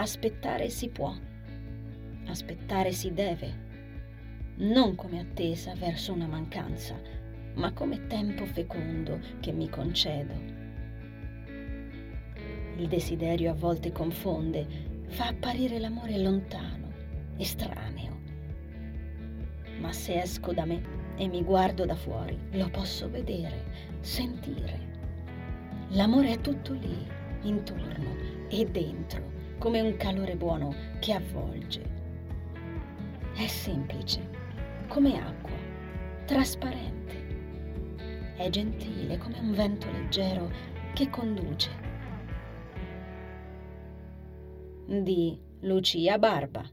aspettare si può, aspettare si deve, non come attesa verso una mancanza, ma come tempo fecondo che mi concedo. Il desiderio a volte confonde, fa apparire l'amore lontano, estraneo. Ma se esco da me e mi guardo da fuori, lo posso vedere, sentire. L'amore è tutto lì, intorno e dentro, come un calore buono che avvolge. È semplice, come acqua, trasparente è gentile come un vento leggero che conduce. Di Lucia Barba